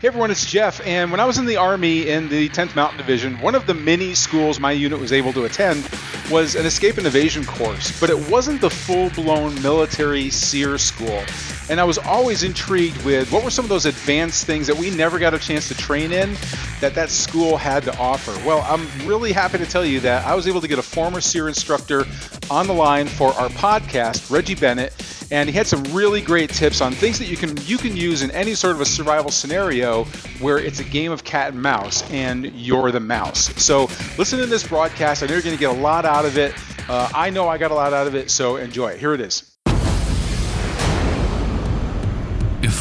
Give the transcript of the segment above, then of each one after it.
Hey everyone, it's Jeff. And when I was in the Army in the 10th Mountain Division, one of the many schools my unit was able to attend was an escape and evasion course, but it wasn't the full blown military SERE school. And I was always intrigued with what were some of those advanced things that we never got a chance to train in that that school had to offer. Well, I'm really happy to tell you that I was able to get a former SERE instructor on the line for our podcast, Reggie Bennett and he had some really great tips on things that you can you can use in any sort of a survival scenario where it's a game of cat and mouse and you're the mouse. So listen to this broadcast. I know you're going to get a lot out of it. Uh, I know I got a lot out of it, so enjoy it. Here it is.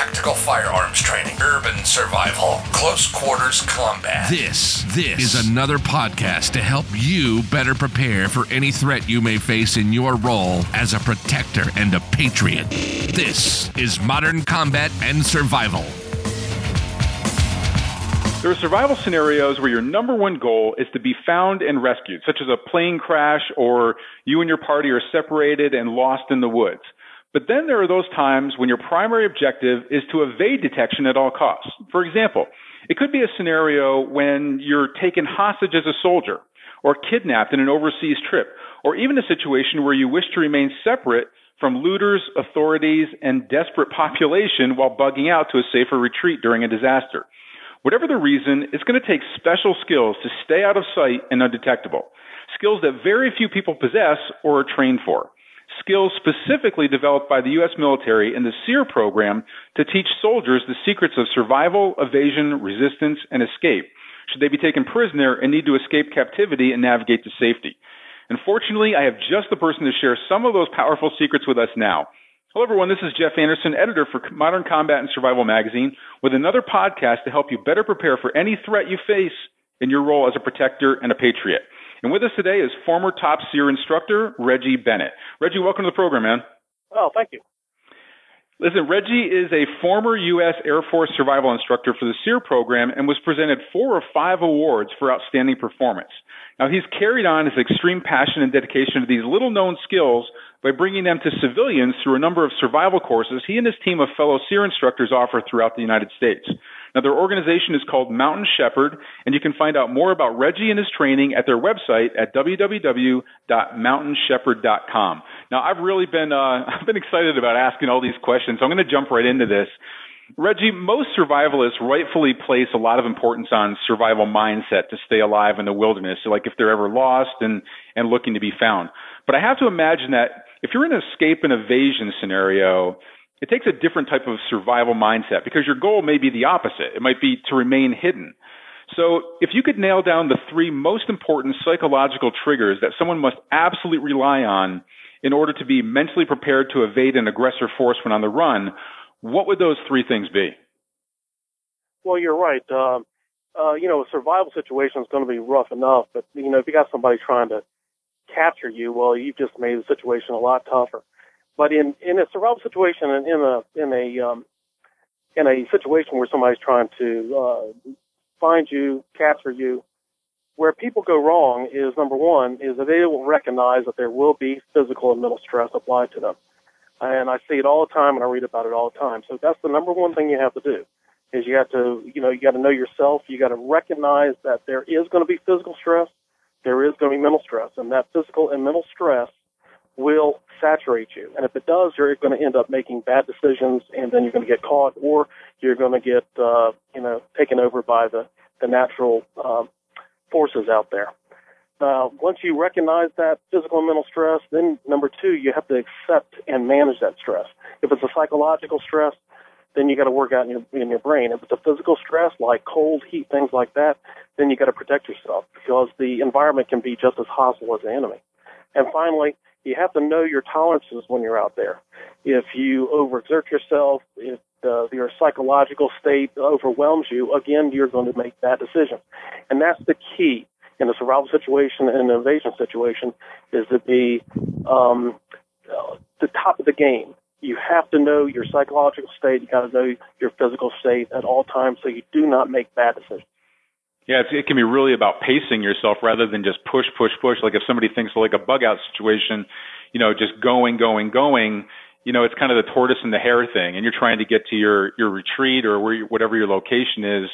Tactical firearms training, urban survival, close quarters combat. This, this is another podcast to help you better prepare for any threat you may face in your role as a protector and a patriot. This is Modern Combat and Survival. There are survival scenarios where your number one goal is to be found and rescued, such as a plane crash or you and your party are separated and lost in the woods. But then there are those times when your primary objective is to evade detection at all costs. For example, it could be a scenario when you're taken hostage as a soldier or kidnapped in an overseas trip, or even a situation where you wish to remain separate from looters, authorities, and desperate population while bugging out to a safer retreat during a disaster. Whatever the reason, it's going to take special skills to stay out of sight and undetectable. Skills that very few people possess or are trained for skills specifically developed by the U.S. military in the SERE program to teach soldiers the secrets of survival, evasion, resistance, and escape should they be taken prisoner and need to escape captivity and navigate to safety. Unfortunately, I have just the person to share some of those powerful secrets with us now. Hello everyone, this is Jeff Anderson, editor for Modern Combat and Survival magazine, with another podcast to help you better prepare for any threat you face in your role as a protector and a patriot. And with us today is former top SERE instructor, Reggie Bennett. Reggie, welcome to the program, man. Oh, thank you. Listen, Reggie is a former U.S. Air Force survival instructor for the SERE program and was presented four or five awards for outstanding performance. Now, he's carried on his extreme passion and dedication to these little known skills by bringing them to civilians through a number of survival courses he and his team of fellow SERE instructors offer throughout the United States. Now, their organization is called Mountain Shepherd, and you can find out more about Reggie and his training at their website at www.mountainshepherd.com. Now, I've really been uh, I've been excited about asking all these questions, so I'm going to jump right into this. Reggie, most survivalists rightfully place a lot of importance on survival mindset to stay alive in the wilderness, so like if they're ever lost and, and looking to be found. But I have to imagine that if you're in an escape and evasion scenario, it takes a different type of survival mindset because your goal may be the opposite. It might be to remain hidden. So if you could nail down the three most important psychological triggers that someone must absolutely rely on in order to be mentally prepared to evade an aggressor force when on the run, what would those three things be? Well, you're right. Uh, uh, you know, a survival situation is going to be rough enough, but you know, if you got somebody trying to capture you, well, you've just made the situation a lot tougher. But in in a survival situation and in a in a um, in a situation where somebody's trying to uh, find you, capture you, where people go wrong is number one is that they will recognize that there will be physical and mental stress applied to them, and I see it all the time and I read about it all the time. So that's the number one thing you have to do is you have to you know you got to know yourself. You got to recognize that there is going to be physical stress, there is going to be mental stress, and that physical and mental stress will saturate you. And if it does, you're going to end up making bad decisions, and then you're going to get caught, or you're going to get, uh, you know, taken over by the the natural um, forces out there. Uh, once you recognize that physical and mental stress, then number two, you have to accept and manage that stress. If it's a psychological stress, then you got to work out in your in your brain. If it's a physical stress like cold, heat, things like that, then you got to protect yourself because the environment can be just as hostile as the enemy. And finally, you have to know your tolerances when you're out there. If you overexert yourself, if uh, your psychological state overwhelms you, again, you're going to make bad decisions. And that's the key in a survival situation and an invasion situation is to be um, the top of the game. You have to know your psychological state. You got to know your physical state at all times, so you do not make bad decisions. Yeah, it can be really about pacing yourself rather than just push, push, push. Like if somebody thinks like a bug out situation, you know, just going, going, going. You know, it's kind of the tortoise and the hare thing, and you're trying to get to your your retreat or where you, whatever your location is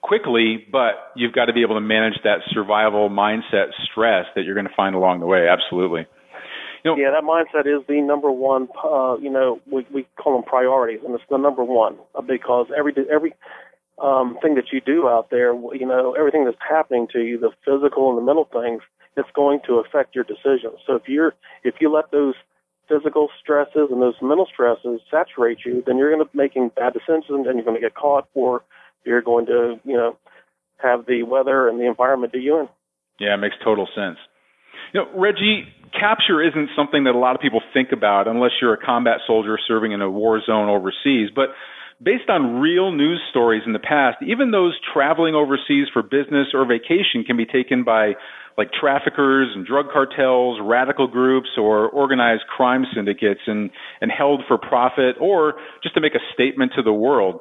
quickly, but you've got to be able to manage that survival mindset stress that you're going to find along the way. Absolutely. You know, yeah, that mindset is the number one. Uh, you know, we we call them priorities, and it's the number one because every every um, thing that you do out there, you know, everything that's happening to you, the physical and the mental things, it's going to affect your decisions. So if you're if you let those physical stresses and those mental stresses saturate you, then you're going to be making bad decisions and you're going to get caught, or you're going to, you know, have the weather and the environment do you in. Yeah, it makes total sense. You know, Reggie, capture isn't something that a lot of people think about unless you're a combat soldier serving in a war zone overseas. But based on real news stories in the past, even those traveling overseas for business or vacation can be taken by like traffickers and drug cartels, radical groups, or organized crime syndicates and, and held for profit or just to make a statement to the world.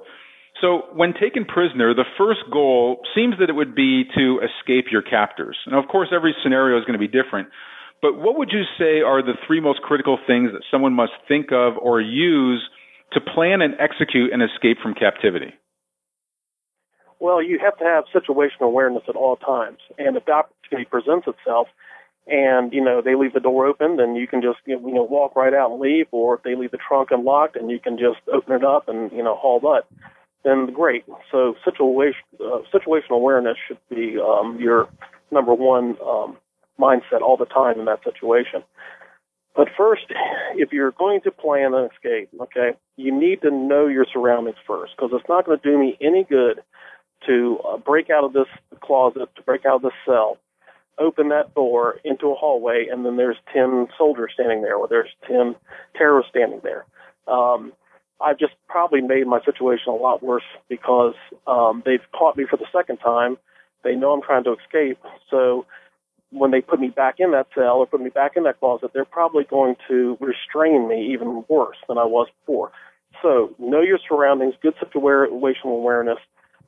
So when taken prisoner, the first goal seems that it would be to escape your captors. Now, of course, every scenario is going to be different. But what would you say are the three most critical things that someone must think of or use to plan and execute an escape from captivity? Well, you have to have situational awareness at all times. And if the opportunity presents itself and, you know, they leave the door open, then you can just, you know, walk right out and leave. Or if they leave the trunk unlocked and you can just open it up and, you know, haul butt, then great. So situation, uh, situational awareness should be um, your number one um, mindset all the time in that situation. But first, if you're going to plan an escape, okay, you need to know your surroundings first because it's not going to do me any good to uh, break out of this closet, to break out of this cell, open that door into a hallway, and then there's 10 soldiers standing there or there's 10 terrorists standing there. Um, I've just probably made my situation a lot worse because um, they've caught me for the second time. They know I'm trying to escape, so when they put me back in that cell or put me back in that closet, they're probably going to restrain me even worse than I was before. So know your surroundings, good situational awareness.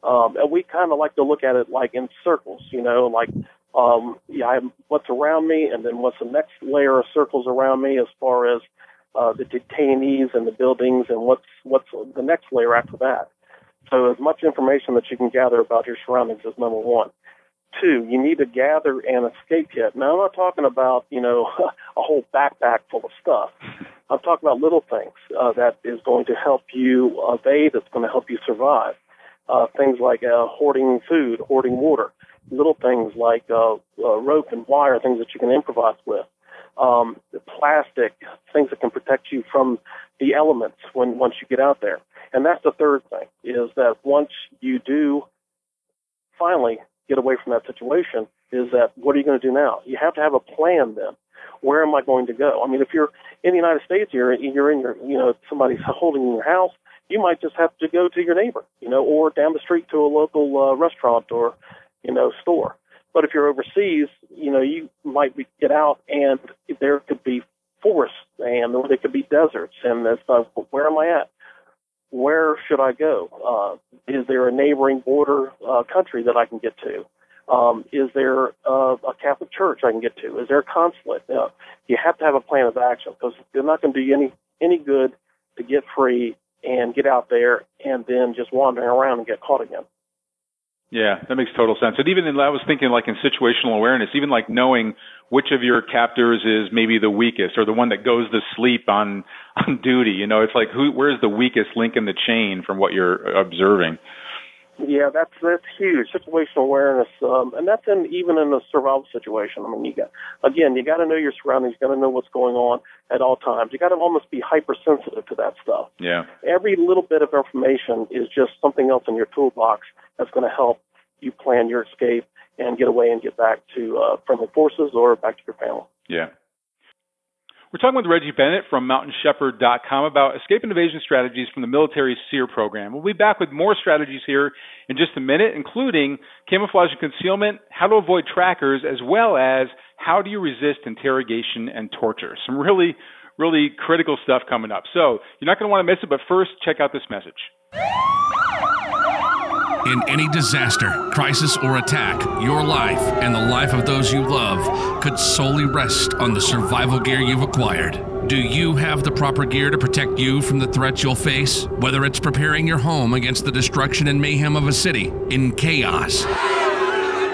Um, and we kind of like to look at it like in circles, you know, like, um, yeah, I'm, what's around me and then what's the next layer of circles around me as far as, uh, the detainees and the buildings and what's, what's the next layer after that. So as much information that you can gather about your surroundings is number one. Two, you need to gather an escape kit. Now, I'm not talking about, you know, a whole backpack full of stuff. I'm talking about little things uh, that is going to help you evade, that's going to help you survive. Uh, things like uh, hoarding food, hoarding water, little things like uh, uh, rope and wire, things that you can improvise with. Um, plastic, things that can protect you from the elements when once you get out there. And that's the third thing is that once you do finally get away from that situation is that what are you going to do now? You have to have a plan then. Where am I going to go? I mean, if you're in the United States, you're you're in your you know somebody's holding in your house. You might just have to go to your neighbor, you know, or down the street to a local uh, restaurant or you know store. But if you're overseas, you know, you might be, get out and there could be forests and or there could be deserts and it's uh, where am I at? Where should I go? Uh, is there a neighboring border uh, country that I can get to? Um, is there uh, a Catholic church I can get to? Is there a consulate? Uh, you have to have a plan of action because they're not going to do you any any good to get free and get out there and then just wandering around and get caught again. Yeah, that makes total sense. And even in, I was thinking like in situational awareness, even like knowing which of your captors is maybe the weakest or the one that goes to sleep on, on duty. You know, it's like who, where's the weakest link in the chain from what you're observing? Yeah, that's that's huge. Situational awareness, um, and that's in even in a survival situation. I mean, you got again, you got to know your surroundings. You got to know what's going on at all times. You got to almost be hypersensitive to that stuff. Yeah. Every little bit of information is just something else in your toolbox that's going to help you plan your escape and get away and get back to uh, friendly forces or back to your family. Yeah. We're talking with Reggie Bennett from MountainShepherd.com about escape and evasion strategies from the military SERE program. We'll be back with more strategies here in just a minute, including camouflage and concealment, how to avoid trackers, as well as how do you resist interrogation and torture. Some really, really critical stuff coming up. So you're not going to want to miss it, but first, check out this message. In any disaster, crisis, or attack, your life and the life of those you love could solely rest on the survival gear you've acquired. Do you have the proper gear to protect you from the threats you'll face? Whether it's preparing your home against the destruction and mayhem of a city in chaos,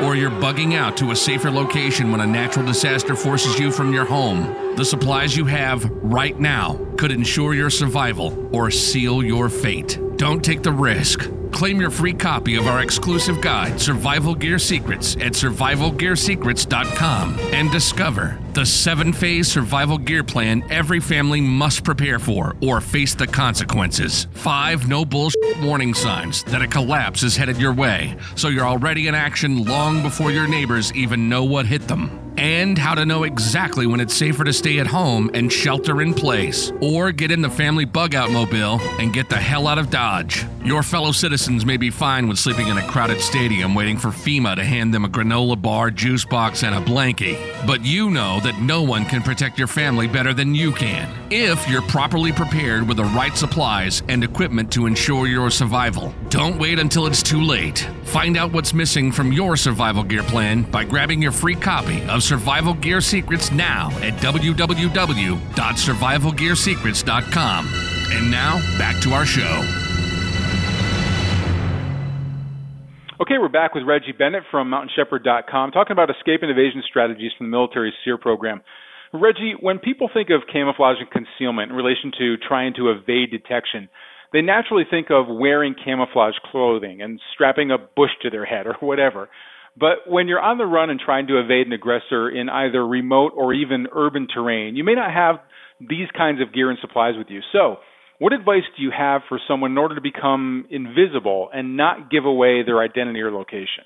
or you're bugging out to a safer location when a natural disaster forces you from your home, the supplies you have right now could ensure your survival or seal your fate. Don't take the risk. Claim your free copy of our exclusive guide, Survival Gear Secrets, at survivalgearsecrets.com and discover the seven phase survival gear plan every family must prepare for or face the consequences. Five no bullshit warning signs that a collapse is headed your way, so you're already in action long before your neighbors even know what hit them and how to know exactly when it's safer to stay at home and shelter in place, or get in the family bug out mobile and get the hell out of Dodge. Your fellow citizens may be fine with sleeping in a crowded stadium waiting for FEMA to hand them a granola bar, juice box, and a blankie, but you know that no one can protect your family better than you can if you're properly prepared with the right supplies and equipment to ensure your survival. Don't wait until it's too late. Find out what's missing from your survival gear plan by grabbing your free copy of Survival Gear Secrets now at www.survivalgearsecrets.com. And now, back to our show. Okay, we're back with Reggie Bennett from MountainShepherd.com talking about escape and evasion strategies from the military SERE program. Reggie, when people think of camouflage and concealment in relation to trying to evade detection, they naturally think of wearing camouflage clothing and strapping a bush to their head or whatever. But when you're on the run and trying to evade an aggressor in either remote or even urban terrain, you may not have these kinds of gear and supplies with you. So, what advice do you have for someone in order to become invisible and not give away their identity or location?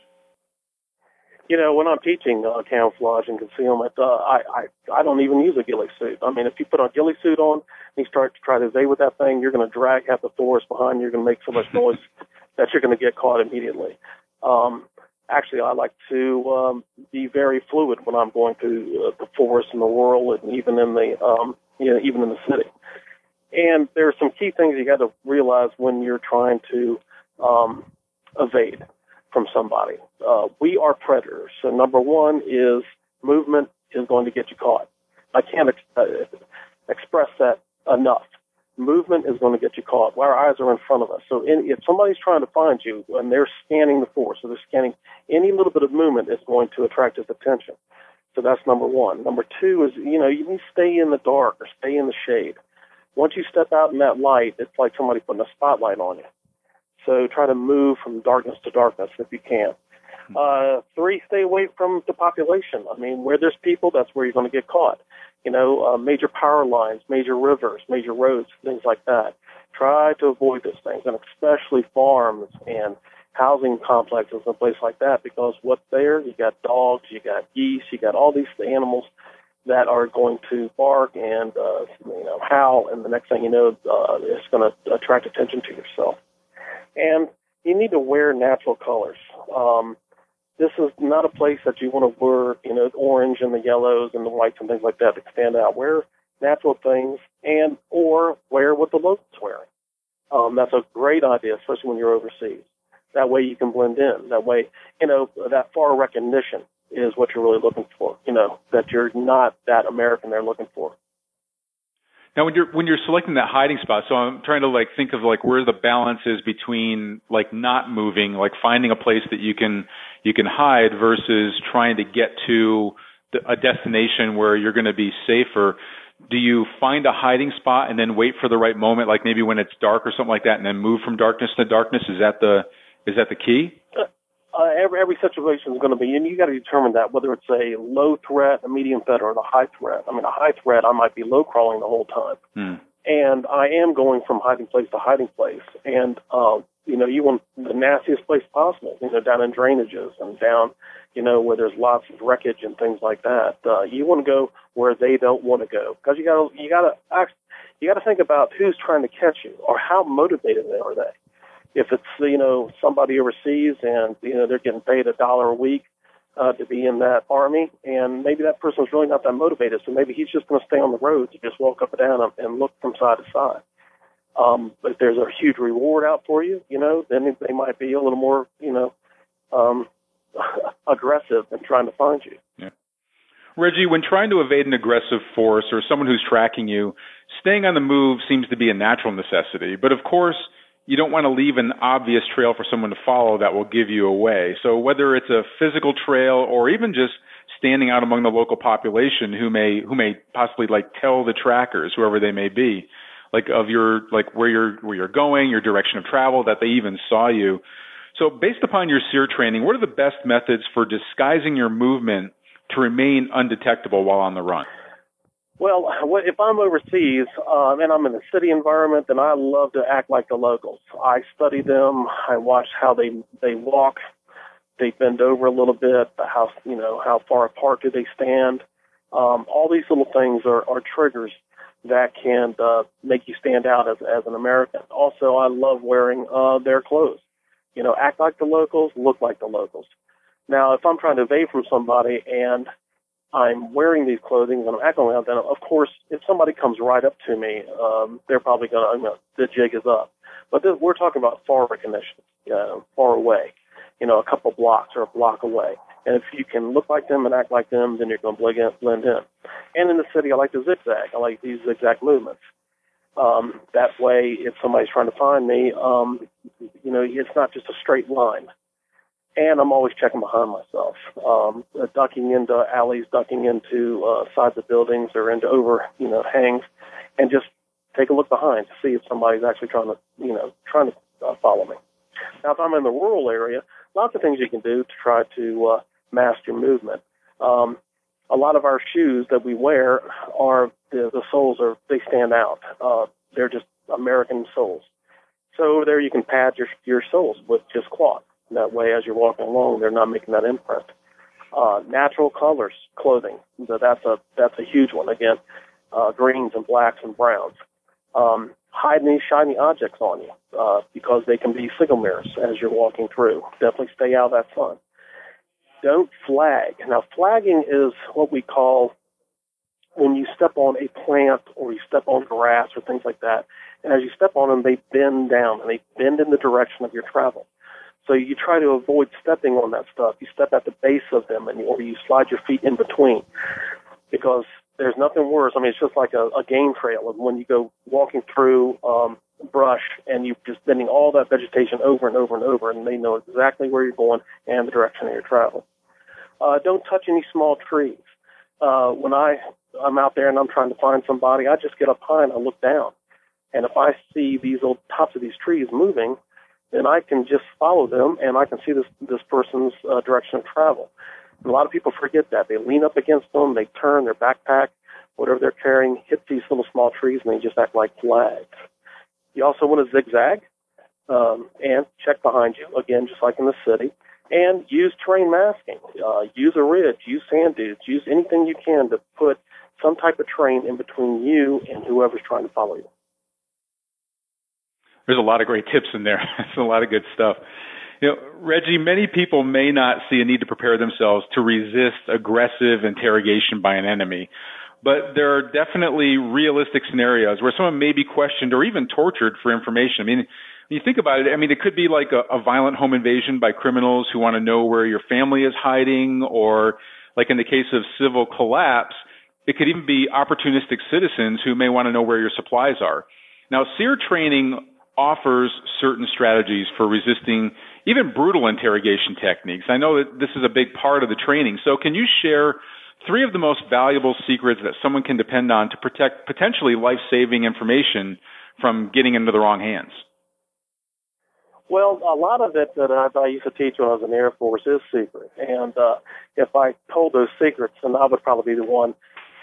You know, when I'm teaching uh, camouflage and concealment, uh, I, I I don't even use a ghillie suit. I mean, if you put a ghillie suit on and you start to try to evade with that thing, you're going to drag half the forest behind you. You're going to make so much noise that you're going to get caught immediately. Um, actually, I like to um, be very fluid when I'm going through uh, the forest and the world, and even in the um, you know even in the city. And there are some key things you got to realize when you're trying to um, evade from somebody. Uh, we are predators. So number one is movement is going to get you caught. I can't ex- uh, express that enough. Movement is going to get you caught. Our eyes are in front of us. So in, if somebody's trying to find you and they're scanning the force, so they're scanning any little bit of movement is going to attract his attention. So that's number one. Number two is, you know, you need to stay in the dark or stay in the shade once you step out in that light, it's like somebody putting a spotlight on you. So try to move from darkness to darkness if you can. Hmm. Uh, three, stay away from the population. I mean, where there's people, that's where you're going to get caught. You know, uh, major power lines, major rivers, major roads, things like that. Try to avoid those things, and especially farms and housing complexes and places like that, because what's there, you got dogs, you got geese, you got all these animals that are going to bark and uh, you know howl, and the next thing you know, uh, it's going to attract attention to yourself. And you need to wear natural colors. Um, this is not a place that you want to wear, you know, orange and the yellows and the whites and things like that that stand out. Wear natural things and or wear what the locals wearing. Um, that's a great idea, especially when you're overseas. That way you can blend in. That way, you know, that far recognition is what you're really looking for. You know, that you're not that American they're looking for. Now, when you're when you're selecting that hiding spot, so I'm trying to like think of like where the balance is between like not moving, like finding a place that you can you can hide versus trying to get to the, a destination where you're going to be safer. Do you find a hiding spot and then wait for the right moment, like maybe when it's dark or something like that, and then move from darkness to darkness? Is that the is that the key? Uh, every every situation is going to be, and you got to determine that whether it's a low threat, a medium threat, or a high threat. I mean, a high threat, I might be low crawling the whole time. Hmm. and I am going from hiding place to hiding place. And uh, you know, you want the nastiest place possible. You know, down in drainages and down, you know, where there's lots of wreckage and things like that. Uh, you want to go where they don't want to go because you got to you got to you got to think about who's trying to catch you or how motivated they are they. If it's you know somebody overseas and you know they're getting paid a dollar a week uh, to be in that army, and maybe that person's really not that motivated, so maybe he's just going to stay on the road to just walk up and down and look from side to side. Um, but if there's a huge reward out for you, you know, then they might be a little more, you know, um, aggressive in trying to find you. Yeah. Reggie, when trying to evade an aggressive force or someone who's tracking you, staying on the move seems to be a natural necessity. But of course, you don't want to leave an obvious trail for someone to follow that will give you away. So whether it's a physical trail or even just standing out among the local population who may who may possibly like tell the trackers, whoever they may be, like of your like where you're where you're going, your direction of travel, that they even saw you. So based upon your SERE training, what are the best methods for disguising your movement to remain undetectable while on the run? Well, if I'm overseas um, and I'm in a city environment, then I love to act like the locals. I study them. I watch how they they walk. They bend over a little bit. How you know how far apart do they stand? Um, all these little things are, are triggers that can uh, make you stand out as as an American. Also, I love wearing uh, their clothes. You know, act like the locals, look like the locals. Now, if I'm trying to evade from somebody and I'm wearing these clothing and I'm acting like that, of course, if somebody comes right up to me, um, they're probably going to, you know, the jig is up. But this, we're talking about far recognition, you far away, you know, a couple blocks or a block away. And if you can look like them and act like them, then you're going to. Blend in. And in the city, I like to zigzag. I like these zigzag movements. Um, that way, if somebody's trying to find me, um, you know, it's not just a straight line and I'm always checking behind myself, um, uh, ducking into alleys, ducking into uh, sides of buildings or into over, you know, hangs, and just take a look behind to see if somebody's actually trying to, you know, trying to uh, follow me. Now, if I'm in the rural area, lots of things you can do to try to uh, mask your movement. Um, a lot of our shoes that we wear are the, the soles are they stand out. Uh, they're just American soles. So there, you can pad your your soles with just cloth. That way, as you're walking along, they're not making that imprint. Uh, natural colors, clothing. That's a that's a huge one. Again, uh, greens and blacks and browns. Um, hide any shiny objects on you uh, because they can be signal mirrors as you're walking through. Definitely stay out of that sun. Don't flag. Now, flagging is what we call when you step on a plant or you step on grass or things like that. And as you step on them, they bend down and they bend in the direction of your travel. So you try to avoid stepping on that stuff. You step at the base of them, and or you slide your feet in between, because there's nothing worse. I mean, it's just like a, a game trail of when you go walking through um, brush and you're just bending all that vegetation over and over and over, and they know exactly where you're going and the direction of your travel. Uh, don't touch any small trees. Uh, when I I'm out there and I'm trying to find somebody, I just get up high and I look down, and if I see these old tops of these trees moving, then I can just follow them and I can see this this person's uh, direction of travel. And a lot of people forget that. They lean up against them, they turn their backpack, whatever they're carrying, hit these little small trees, and they just act like flags. You also want to zigzag um, and check behind you, again, just like in the city, and use terrain masking. Uh, use a ridge, use sand dunes, use anything you can to put some type of terrain in between you and whoever's trying to follow you there's a lot of great tips in there. It's a lot of good stuff. You know, Reggie, many people may not see a need to prepare themselves to resist aggressive interrogation by an enemy, but there are definitely realistic scenarios where someone may be questioned or even tortured for information. I mean, when you think about it, I mean, it could be like a, a violent home invasion by criminals who want to know where your family is hiding, or like in the case of civil collapse, it could even be opportunistic citizens who may want to know where your supplies are. Now, SERE training offers certain strategies for resisting even brutal interrogation techniques. I know that this is a big part of the training. So can you share three of the most valuable secrets that someone can depend on to protect potentially life-saving information from getting into the wrong hands? Well, a lot of it that I, I used to teach when I was in the Air Force is secret. And uh, if I told those secrets, then I would probably be the one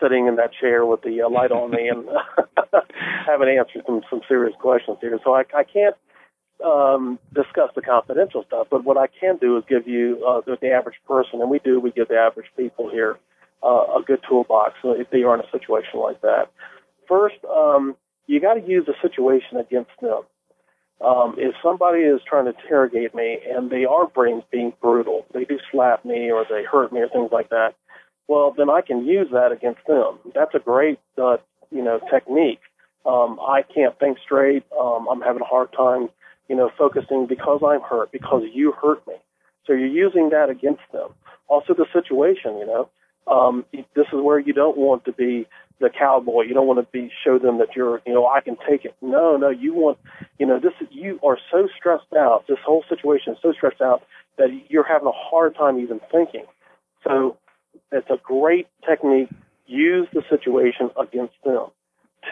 sitting in that chair with the uh, light on me and haven't answered some some serious questions here, so I, I can't um, discuss the confidential stuff. But what I can do is give you uh, the, the average person, and we do. We give the average people here uh, a good toolbox if they are in a situation like that. First, um, you got to use the situation against them. Um, if somebody is trying to interrogate me and they are being, being brutal, they do slap me or they hurt me or things like that, well, then I can use that against them. That's a great, uh, you know, technique. Um, I can't think straight. Um, I'm having a hard time, you know, focusing because I'm hurt, because you hurt me. So you're using that against them. Also the situation, you know, um, this is where you don't want to be the cowboy. You don't want to be show them that you're, you know, I can take it. No, no, you want, you know, this you are so stressed out. This whole situation is so stressed out that you're having a hard time even thinking. So it's a great technique. Use the situation against them.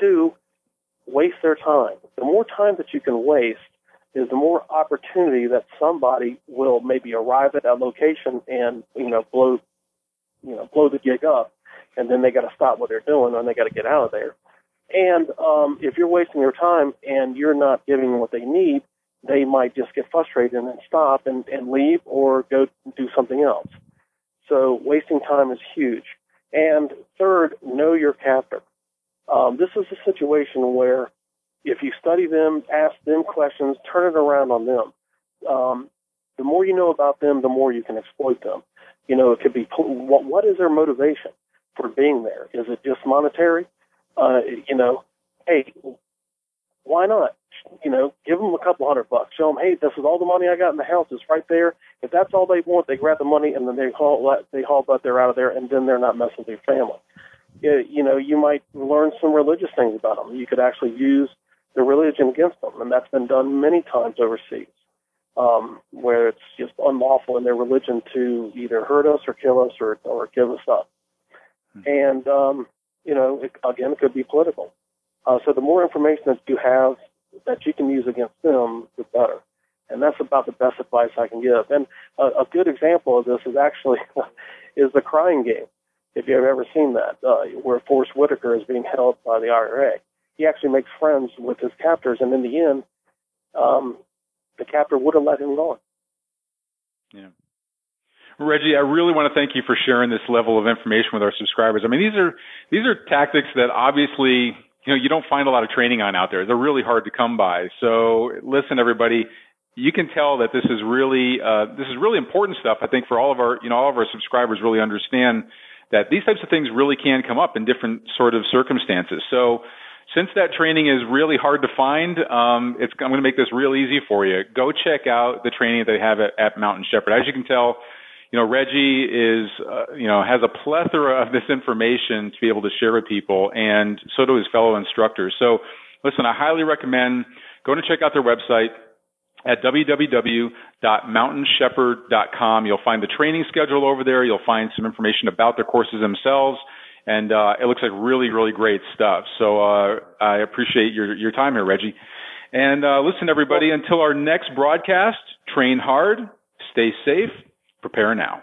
Two, waste their time. The more time that you can waste is the more opportunity that somebody will maybe arrive at that location and, you know, blow, you know, blow the gig up and then they got to stop what they're doing and they got to get out of there. And um, if you're wasting your time and you're not giving them what they need, they might just get frustrated and stop and, and leave or go do something else. So wasting time is huge. And third, know your captor. Um, this is a situation where if you study them, ask them questions, turn it around on them. Um, the more you know about them, the more you can exploit them. You know, it could be what, what is their motivation? for being there? Is it just monetary? Uh, you know, hey, why not? You know, give them a couple hundred bucks. Show them, hey, this is all the money I got in the house. It's right there. If that's all they want, they grab the money and then they haul they haul butt they're out of there, and then they're not messing with your family. You know, you might learn some religious things about them. You could actually use the religion against them, and that's been done many times overseas, um, where it's just unlawful in their religion to either hurt us or kill us or or give us up. And, um, you know, it, again, it could be political. Uh, so the more information that you have that you can use against them, the better. And that's about the best advice I can give. And a, a good example of this is actually is the crying game. If you've ever seen that, uh, where Forest Whitaker is being held by the IRA, he actually makes friends with his captors, and in the end, um, the captor would have let him go. Yeah. Reggie, I really want to thank you for sharing this level of information with our subscribers. I mean, these are these are tactics that obviously you know you don't find a lot of training on out there. They're really hard to come by. So listen, everybody, you can tell that this is really uh, this is really important stuff. I think for all of our you know all of our subscribers really understand that these types of things really can come up in different sort of circumstances. So since that training is really hard to find, um, I'm going to make this real easy for you. Go check out the training that they have at, at Mountain Shepherd. As you can tell, you know, Reggie is, uh, you know, has a plethora of this information to be able to share with people, and so do his fellow instructors. So, listen, I highly recommend going to check out their website at www.mountainshepherd.com. You'll find the training schedule over there. You'll find some information about their courses themselves, and uh, it looks like really, really great stuff. So, uh, I appreciate your your time here, Reggie. And uh, listen, everybody, until our next broadcast, train hard, stay safe Prepare now.